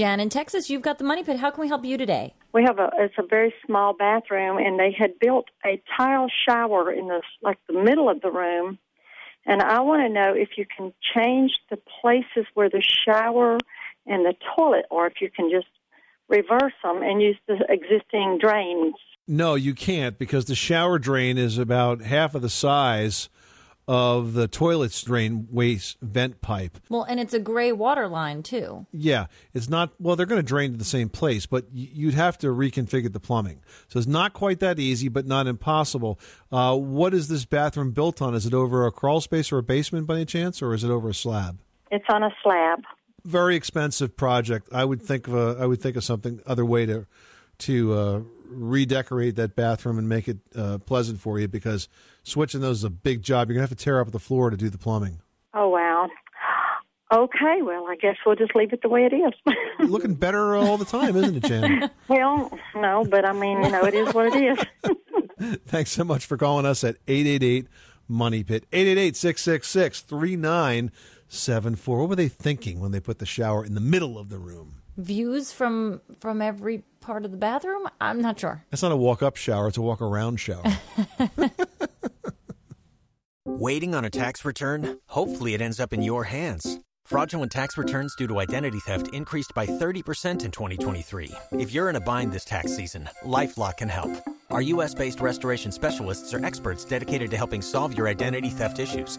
Jan in Texas, you've got the money pit. How can we help you today? We have a it's a very small bathroom, and they had built a tile shower in the like the middle of the room. And I want to know if you can change the places where the shower and the toilet, or if you can just reverse them and use the existing drains. No, you can't because the shower drain is about half of the size of the toilet drain waste vent pipe. Well, and it's a gray water line too. Yeah, it's not. Well, they're going to drain to the same place, but you'd have to reconfigure the plumbing. So it's not quite that easy, but not impossible. Uh, what is this bathroom built on? Is it over a crawl space or a basement by any chance, or is it over a slab? It's on a slab. Very expensive project. I would think of a. I would think of something other way to to uh, redecorate that bathroom and make it uh, pleasant for you because switching those is a big job. You're gonna have to tear up the floor to do the plumbing. Oh wow. Okay, well, I guess we'll just leave it the way it is. Looking better all the time, isn't it, Jan? well, no, but I mean, you know, it is what it is. Thanks so much for calling us at 888 Money Pit. 888 666 3974. What were they thinking when they put the shower in the middle of the room? Views from from every part of the bathroom? I'm not sure. It's not a walk up shower, it's a walk around shower. Waiting on a tax return? Hopefully, it ends up in your hands. Fraudulent tax returns due to identity theft increased by 30% in 2023. If you're in a bind this tax season, LifeLock can help. Our U.S. based restoration specialists are experts dedicated to helping solve your identity theft issues